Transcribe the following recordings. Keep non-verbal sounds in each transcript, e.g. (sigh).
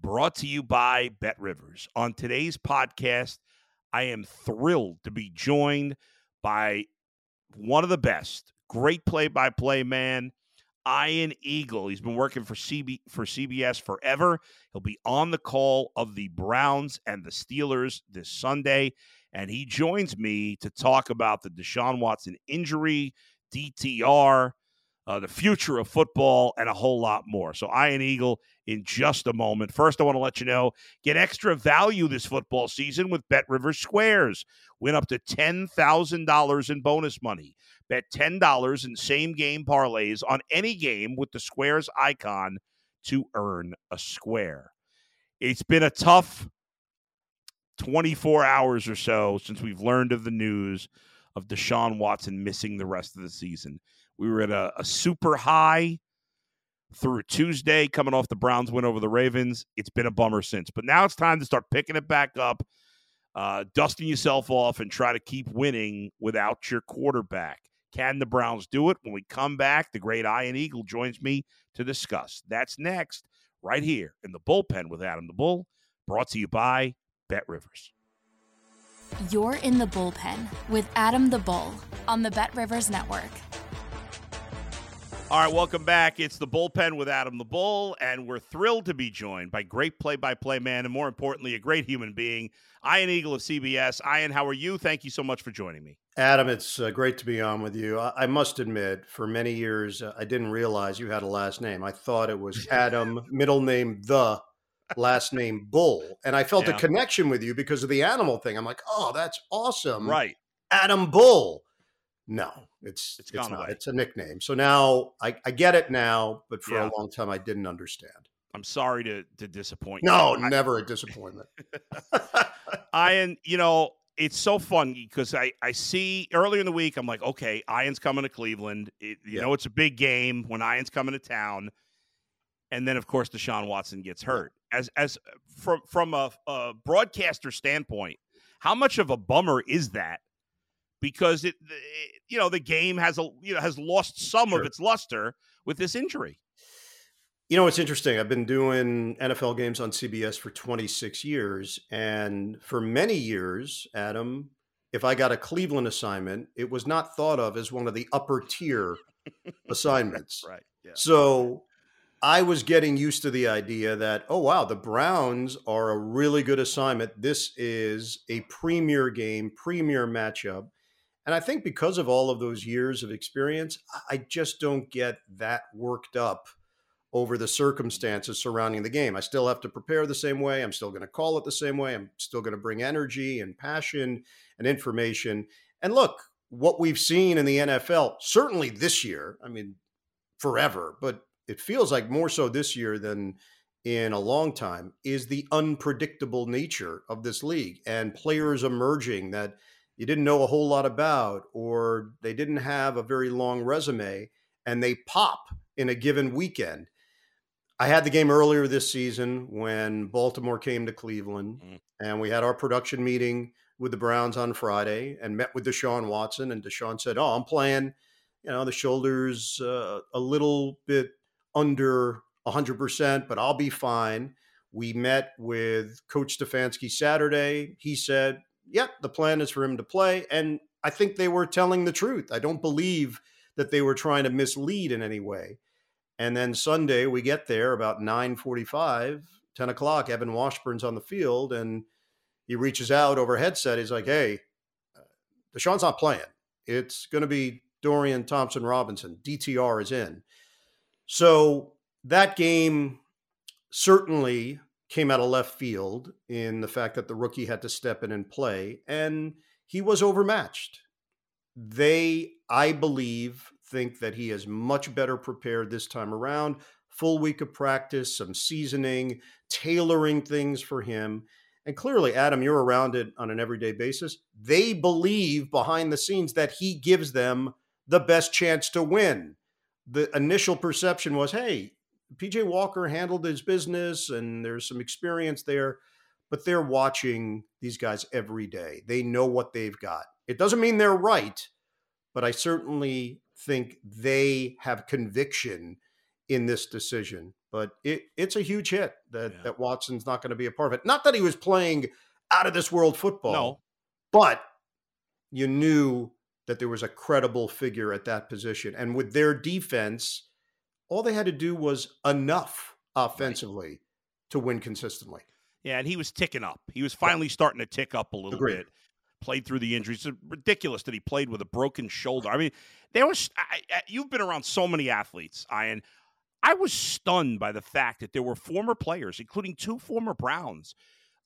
brought to you by Bet Rivers. On today's podcast, I am thrilled to be joined by one of the best, great play-by-play man, Ian Eagle. He's been working for CB for CBS forever. He'll be on the call of the Browns and the Steelers this Sunday, and he joins me to talk about the Deshaun Watson injury, DTR, uh, the future of football, and a whole lot more. So, Ian Eagle in just a moment. First, I want to let you know get extra value this football season with Bet Rivers Squares. Win up to $10,000 in bonus money. Bet $10 in same game parlays on any game with the Squares icon to earn a square. It's been a tough 24 hours or so since we've learned of the news of Deshaun Watson missing the rest of the season. We were at a, a super high through Tuesday, coming off the Browns win over the Ravens. It's been a bummer since, but now it's time to start picking it back up, uh, dusting yourself off, and try to keep winning without your quarterback. Can the Browns do it? When we come back, the great Ian Eagle joins me to discuss. That's next, right here in the bullpen with Adam the Bull, brought to you by Bet Rivers. You're in the bullpen with Adam the Bull on the Bet Rivers Network. All right, welcome back. It's the bullpen with Adam the Bull, and we're thrilled to be joined by great play-by-play man, and more importantly, a great human being, Ian Eagle of CBS. Ian, how are you? Thank you so much for joining me. Adam, it's uh, great to be on with you. I, I must admit, for many years, uh, I didn't realize you had a last name. I thought it was Adam, (laughs) middle name the, last name Bull, and I felt Yeah. a connection with you because of the animal thing. I'm like, oh, that's awesome, Right. Adam Bull. No, it's It's not. away. It's a nickname. So now I, I get it now, but for Yeah. a long time I didn't understand. I'm sorry to to disappoint No, you. I- never a disappointment. (laughs) Ian, you know, it's so fun because I, I see earlier in the week, I'm like, okay, Ian's coming to Cleveland. It, you Yeah. know, it's a big game when Ian's coming to town. And then, of course, Deshaun Watson gets hurt. As as from from a, a broadcaster standpoint, how much of a bummer is that? Because it, it you know, the game has a you know has lost some Sure. of its luster with this injury. You know, it's interesting. I've been doing NFL games on CBS for 26 years. And for many years, Adam, if I got a Cleveland assignment, it was not thought of as one of the upper tier (laughs) assignments. Right. Yeah. So I was getting used to the idea that, oh, wow, the Browns are a really good assignment. This is a premier game, premier matchup. And I think because of all of those years of experience, I- just don't get that worked up over the circumstances surrounding the game. I still have to prepare the same way. I'm still going to call it the same way. I'm still going to bring energy and passion and information. And look, what we've seen in the NFL, certainly this year, I mean, forever, but it feels like more so this year than in a long time, is the unpredictable nature of this league and players emerging that you didn't know a whole lot about or they didn't have a very long resume and they pop in a given weekend. I had the game earlier this season when Baltimore came to Cleveland, Mm. and we had our production meeting with the Browns on Friday and met with Deshaun Watson. And Deshaun said, "Oh, I'm playing. You know, the shoulders uh, a little bit under 100%, but I'll be fine." We met with Coach Stefanski Saturday. He said, "Yep, the plan is for him to play," and I think they were telling the truth. I don't believe that they were trying to mislead in any way. And then Sunday we get there about 9:45, 10 o'clock. Evan Washburn's on the field and he reaches out over headset. He's like, "Hey, uh, Deshaun's not playing. It's going to be Dorian Thompson Robinson. DTR is in. So that game certainly came out of left field in the fact that the rookie had to step in and play, and he was overmatched. They, I believe, think that he is much better prepared this time around. Full week of practice, some seasoning, tailoring things for him. And clearly, Adam, you're around it on an everyday basis. They believe behind the scenes that he gives them the best chance to win. The initial perception was, hey, PJ Walker handled his business and there's some experience there, but they're watching these guys every day. They know what they've got. It doesn't mean they're right, but I certainly think they have conviction in this decision. But it, it's a huge hit that, yeah. that Watson's not going to be a part of it. Not that he was playing out of this world football, no. but you knew that there was a credible figure at that position. And with their defense, all they had to do was enough offensively right. to win consistently. Yeah, and he was ticking up. He was finally starting to tick up a little Agreed. bit. Played through the injuries. It's ridiculous that he played with a broken shoulder. I mean, there was. I, I, you've been around so many athletes, Ian. I was stunned by the fact that there were former players, including two former Browns,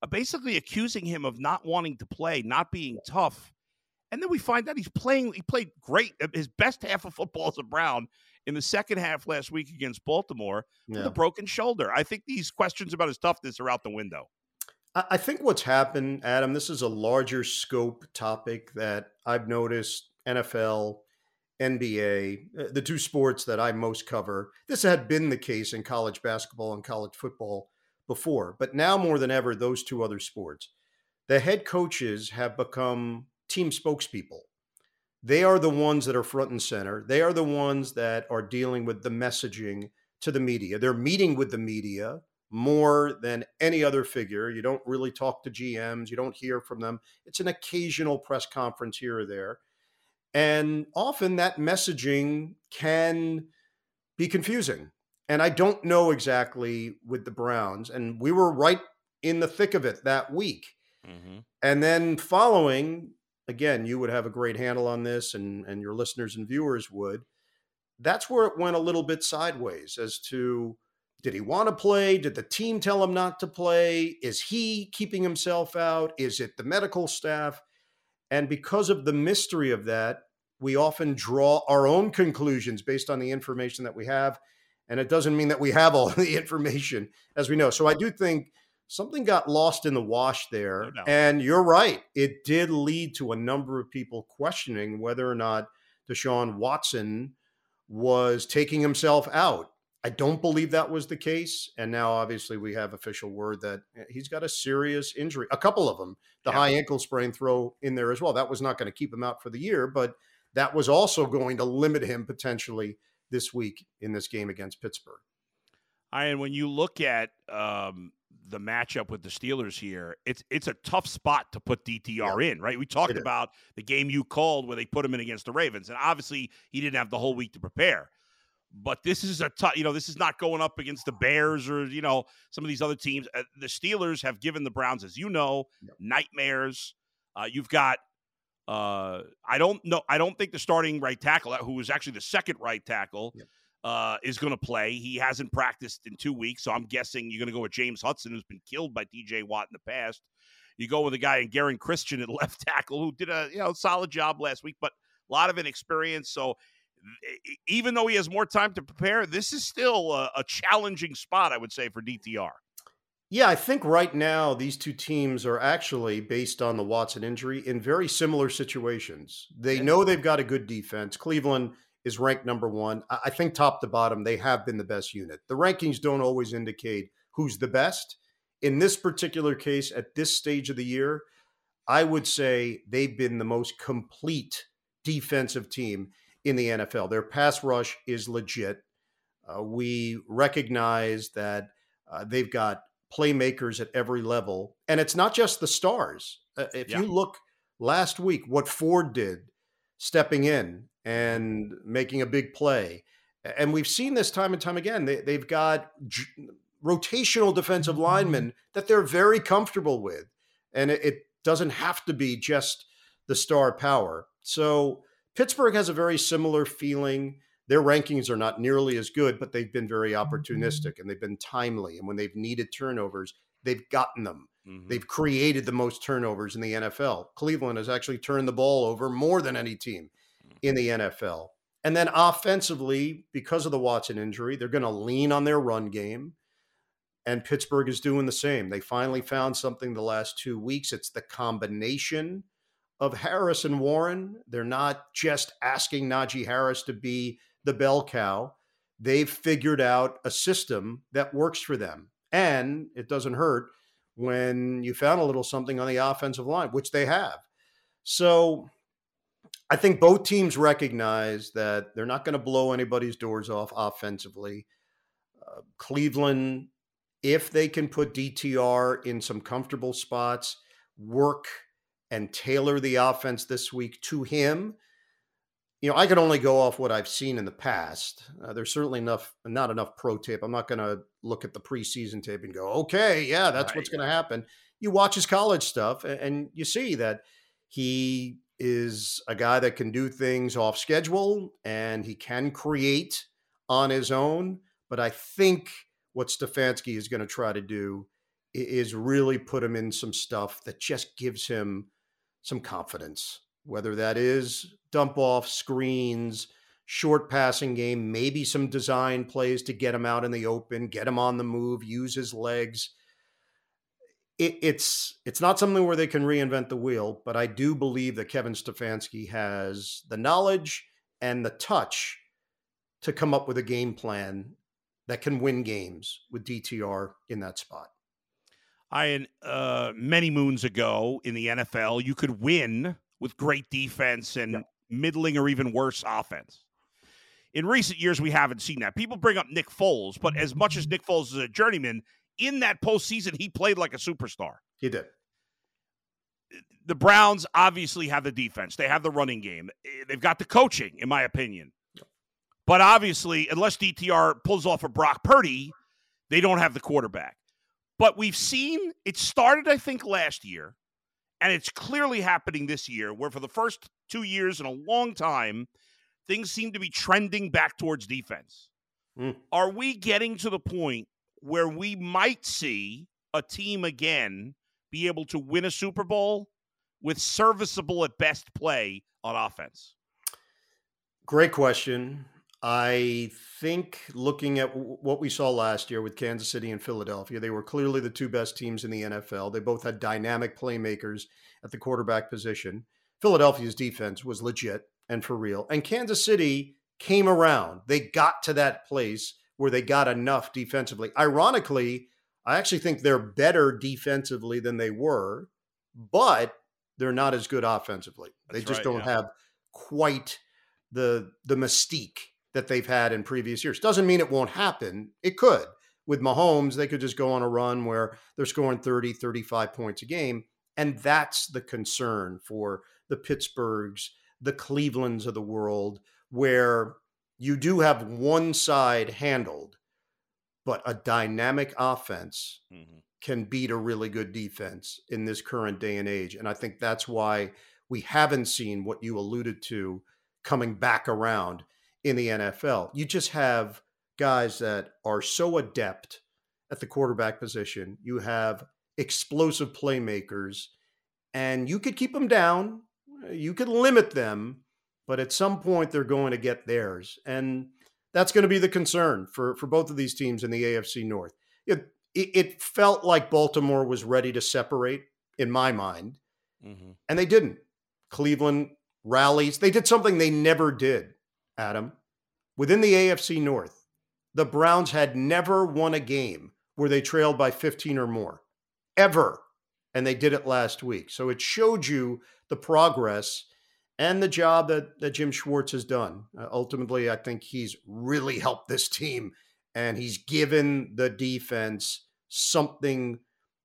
uh, basically accusing him of not wanting to play, not being tough. And then we find out he's playing. He played great. Uh, his best half of football as a Brown in the second half last week against Baltimore yeah. with a broken shoulder. I think these questions about his toughness are out the window. I think what's happened, Adam, this is a larger scope topic that I've noticed NFL, NBA, uh, the two sports that I most cover. This had been the case in college basketball and college football before, but now more than ever, those two other sports. The head coaches have become team spokespeople they are the ones that are front and center. They are the ones that are dealing with the messaging to the media. They're meeting with the media more than any other figure. You don't really talk to GMs, you don't hear from them. It's an occasional press conference here or there. And often that messaging can be confusing. And I don't know exactly with the Browns. And we were right in the thick of it that week. Mm-hmm. And then following, again, you would have a great handle on this, and and your listeners and viewers would. That's where it went a little bit sideways as to did he want to play? Did the team tell him not to play? Is he keeping himself out? Is it the medical staff? And because of the mystery of that, we often draw our own conclusions based on the information that we have. And it doesn't mean that we have all (laughs) the information, as we know. So I do think something got lost in the wash there. No and you're right. It did lead to a number of people questioning whether or not Deshaun Watson was taking himself out. I don't believe that was the case. And now, obviously, we have official word that eh, he's got a serious injury, a couple of them, the yeah. high ankle sprain throw in there as well. That was not going to keep him out for the year, but that was also going to limit him potentially this week in this game against Pittsburgh. And when you look at um, the matchup with the Steelers here, it's it's a tough spot to put DTR yeah. in, right? We talked about the game you called where they put him in against the Ravens, and obviously he didn't have the whole week to prepare. But this is a tough, you know, this is not going up against the Bears or you know some of these other teams. Uh, the Steelers have given the Browns, as you know, yeah. nightmares. Uh, you've got uh, I don't know. I don't think the starting right tackle, who was actually the second right tackle, yeah uh, is going to play. He hasn't practiced in two weeks, so I'm guessing you're going to go with James Hudson, who's been killed by TJ Watt in the past. You go with a guy in Geron Christian at (laughs) left tackle who did a you know solid job last week, but a lot of inexperience. So even though he has more time to prepare, this is still a, a challenging spot, I would say, for DTR. Yeah, I think right now these two teams are actually, based on the Watson injury, in very similar situations. They know they've got a good defense. Cleveland is ranked number one. I think top to bottom, they have been the best unit. The rankings don't always indicate who's the best. In this particular case, at this stage of the year, I would say they've been the most complete defensive team in the NFL. Their pass rush is legit. Uh, we recognize that uh, they've got playmakers at every level, and it's not just the stars. Uh, if yeah. you look last week, what Ford did stepping in and making a big play. And we've seen this time and time again. They, have got j- rotational defensive mm-hmm. linemen that they're very comfortable with. And it, it doesn't have to be just the star power. So Pittsburgh has a very similar feeling. Their rankings are not nearly as good, but they've been very opportunistic and they've been timely. And when they've needed turnovers, they've gotten them. Mm-hmm. They've created the most turnovers in the NFL. Cleveland has actually turned the ball over more than any team in the NFL. And then offensively, because of the Watson injury, they're going to lean on their run game. And Pittsburgh is doing the same. They finally found something the last two weeks. It's the combination of Harris and Warren. They're not just asking Najee Harris to be the bell cow. They've figured out a system that works for them. And it doesn't hurt when you found a little something on the offensive line, which they have. So I think both teams recognize that they're not going to blow anybody's doors off offensively. Uh, Cleveland, if they can put DTR in some comfortable spots, work and tailor the offense this week to him. You know, I can only go off what I've seen in the past. Uh, there's certainly enough, not enough pro tape. I'm not going to look at the preseason tape and go, okay, yeah, that's right. what's going to happen. You watch his college stuff and, and you see that he is a guy that can do things off schedule and he can create on his own. But I think what Stefanski is going to try to do is really put him in some stuff that just gives him some confidence, whether that is dump off screens, short passing game, maybe some design plays to get him out in the open, get him on the move, use his legs it, it's it's not something where they can reinvent the wheel, but I do believe that Kevin Stefanski has the knowledge and the touch to come up with a game plan that can win games with DTR in that spot. I uh, many moons ago in the NFL, you could win with great defense and yeah. middling or even worse offense. In recent years, we haven't seen that. People bring up Nick Foles, but as much as Nick Foles is a journeyman, in that postseason, he played like a superstar. He did. The Browns obviously have the defense. They have the running game. They've got the coaching, in my opinion. But obviously, unless DTR pulls off a Brock Purdy, they don't have the quarterback. But we've seen it started, I think, last year, and it's clearly happening this year, where for the first two years in a long time, things seem to be trending back towards defense. Mm. Are we getting to the point where we might see a team again be able to win a Super Bowl with serviceable at best play on offense? Great question. I think looking at what we saw last year with Kansas City and Philadelphia, they were clearly the two best teams in the NFL. They both had dynamic playmakers at the quarterback position. Philadelphia's defense was legit and for real. And Kansas City came around. They got to that place where they got enough defensively. Ironically, I actually think they're better defensively than they were, but they're not as good offensively. That's they just right, don't yeah. have quite the the mystique that they've had in previous years. Doesn't mean it won't happen. It could. With Mahomes, they could just go on a run where they're scoring 30, 35 points a game. And that's the concern for the Pittsburghs, the Clevelands of the world, where you do have one side handled, but a dynamic offense mm-hmm. can beat a really good defense in this current day and age. And I think that's why we haven't seen what you alluded to coming back around in the NFL. You just have guys that are so adept at the quarterback position. You have explosive playmakers, and you could keep them down. You could limit them, but at some point they're going to get theirs. And that's going to be the concern for, for both of these teams in the AFC North. It, it, felt like Baltimore was ready to separate in my mind, mm-hmm. and they didn't. Cleveland rallies. They did something they never did, Adam. Within the AFC North, the Browns had never won a game where they trailed by 15 or more, ever. And they did it last week. So it showed you the progress and the job that, that Jim Schwartz has done. Uh, ultimately, I think he's really helped this team and he's given the defense something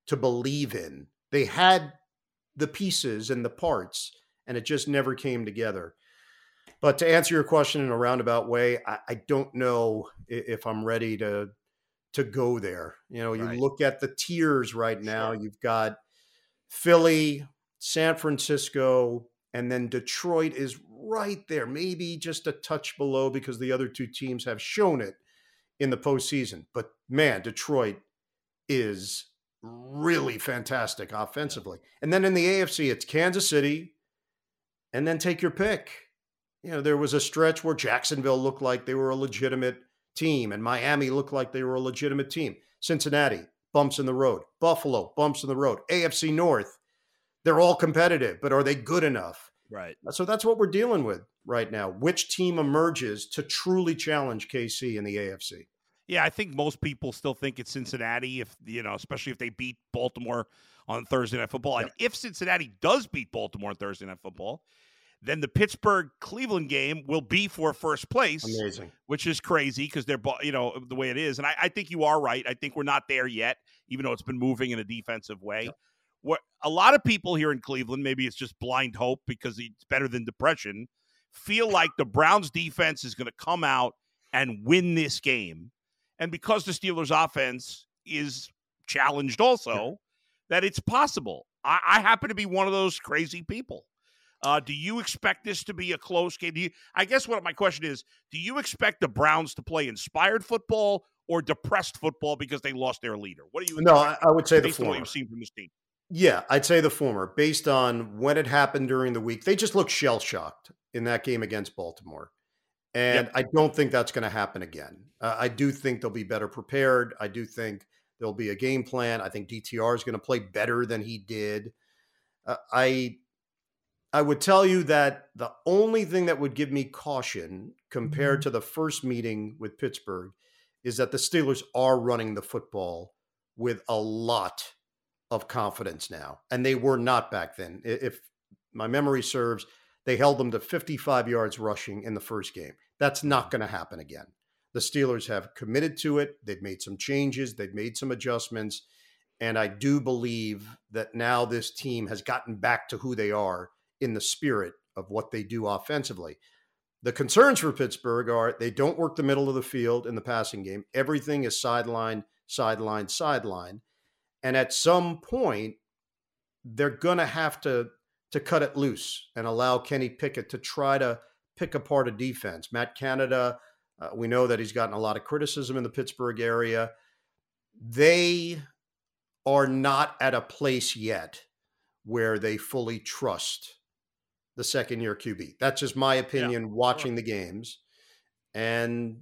to believe in. They had the pieces and the parts, and it just never came together. But to answer your question in a roundabout way, I, I don't know if I'm ready to to go there. You know, right. you look at the tiers right now. Sure. You've got Philly, San Francisco, and then Detroit is right there, maybe just a touch below because the other two teams have shown it in the postseason. But man, Detroit is really fantastic offensively. And then in the AFC, it's Kansas City, and then take your pick. You know, there was a stretch where Jacksonville looked like they were a legitimate team, and Miami looked like they were a legitimate team. Cincinnati, bumps in the road. Buffalo, bumps in the road. AFC North, they're all competitive, but are they good enough? Right. Uh, so that's what we're dealing with right now. Which team emerges to truly challenge KC in the AFC? Yeah, I think most people still think it's Cincinnati if you know, especially if they beat Baltimore on Thursday Night Football. And if Cincinnati does beat Baltimore on Thursday Night Football, then the Pittsburgh Cleveland game will be for first place. Amazing. Which is crazy because they're, you know, the way it is. And I, I, think you are right. I think we're not there yet, even though it's been moving in a defensive way. Yep. What a lot of people here in Cleveland, maybe it's just blind hope because it's better than depression, feel like the Browns defense is going to come out and win this game and because the Steelers' offense is challenged also, that it's possible. I, I, happen to be one of those crazy people. Uh, do you expect this to be a close game? Do you, I guess what my question is: Do you expect the Browns to play inspired football or depressed football because they lost their leader? What do you? No, I, I, would say the former. what you've seen from this team. Yeah, I'd say the former. Based on when it happened during the week, they just looked shell shocked in that game against Baltimore. And yep. I don't think that's going to happen again. Uh, I do think they'll be better prepared. I do think there'll be a game plan. I think DTR is going to play better than he did. Uh, I I would tell you that the only thing that would give me caution compared mm-hmm. to the first meeting with Pittsburgh is that the Steelers are running the football with a lot of confidence now, and they were not back then. If my memory serves, they held them to 55 yards rushing in the first game. That's not mm-hmm. going to happen again. The Steelers have committed to it. They've made some changes, they've made some adjustments. And I do believe that now this team has gotten back to who they are in the spirit of what they do offensively. The concerns for Pittsburgh are they don't work the middle of the field in the passing game. Everything is sideline, sideline, sideline. And at some point, they're going to have to to cut it loose and allow Kenny Pickett to try to pick apart a defense. Matt Canada, uh, we know that he's gotten a lot of criticism in the Pittsburgh area. They are not at a place yet where they fully trust the second year QB. That's just my opinion yeah, watching sure. the games. And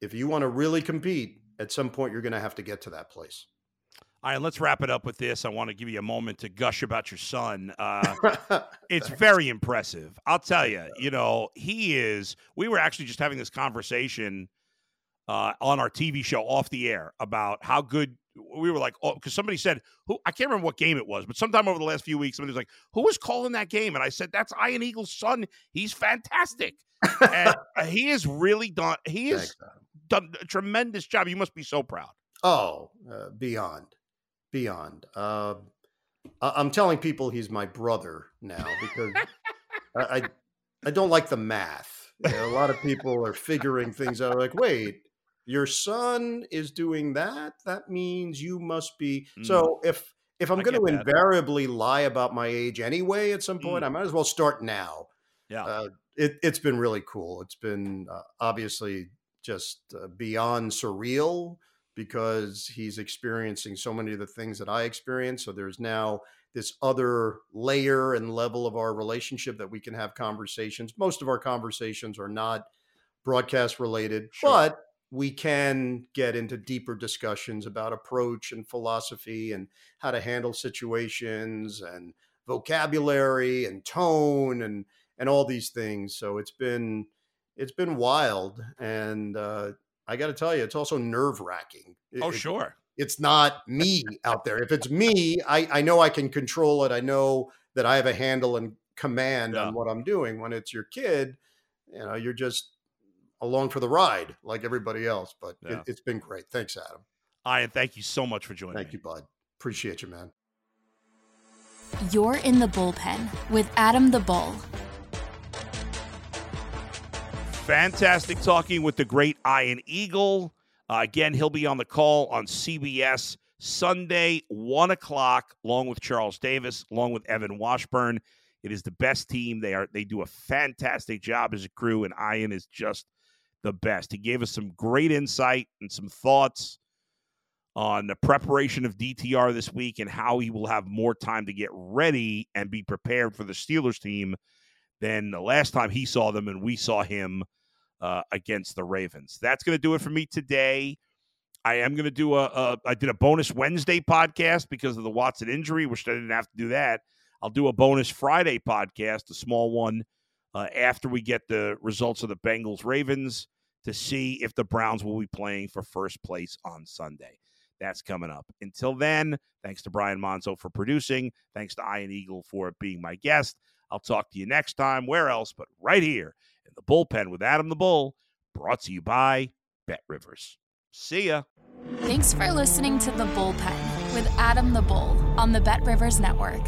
if you want to really compete, at some point you're going to have to get to that place. All right, let's wrap it up with this. I want to give you a moment to gush about your son. Uh, (laughs) it's very impressive. I'll tell you, you know, he is. We were actually just having this conversation uh, on our TV show off the air about how good we were like, oh, because somebody said, who I can't remember what game it was, but sometime over the last few weeks, somebody was like, who was calling that game? And I said, that's Ian Eagle's son. He's fantastic. and (laughs) he has really done, he has done a tremendous job. You must be so proud. Oh, uh, beyond beyond. Uh, I'm telling people he's my brother now because I, I, I don't like the math. You know, a lot of people are figuring things out. Like, wait, your son is doing that. That means you must be. Mm. So if if I'm going to invariably lie about my age anyway, at some point, mm. I might as well start now. Yeah, uh, it, has been really cool. It's been uh, obviously just uh, beyond surreal because he's experiencing so many of the things that I experience. So there's now this other layer and level of our relationship that we can have conversations. Most of our conversations are not broadcast related, sure. but we can get into deeper discussions about approach and philosophy and how to handle situations and vocabulary and tone and and all these things. So it's been it's been wild and uh, I got to tell you, it's also nerve wracking. Oh, it, sure. It's not me out there. If it's me, I, I know I can control it. I know that I have a handle and command yeah. on what I'm doing. When it's your kid, you know, you're just along for the ride like everybody else. But yeah. it, has been great. Thanks, Adam. Ian, thank you so much for joining Thank me. you, bud. Appreciate you, man. You're in the bullpen with Adam the Bull. Fantastic talking with the great Ian Eagle. Uh, again, he'll be on the call on CBS Sunday, 1 o'clock, along with Charles Davis, along with Evan Washburn. It is the best team. They are they do a fantastic job as a crew, and Ian is just the best. He gave us some great insight and some thoughts on the preparation of DTR this week and how he will have more time to get ready and be prepared for the Steelers team than the last time he saw them and we saw him uh, against the Ravens. That's going to do it for me today. I am going to do a, a. I did a bonus Wednesday podcast because of the Watson injury, which I didn't have to do that. I'll do a bonus Friday podcast, a small one, uh, after we get the results of the Bengals Ravens to see if the Browns will be playing for first place on Sunday. That's coming up. Until then, thanks to Brian Monzo for producing. Thanks to Ian Eagle for being my guest. I'll talk to you next time. Where else but right here in the bullpen with Adam the Bull, brought to you by Bet Rivers. See ya. Thanks for listening to The Bullpen with Adam the Bull on the Bet Rivers Network.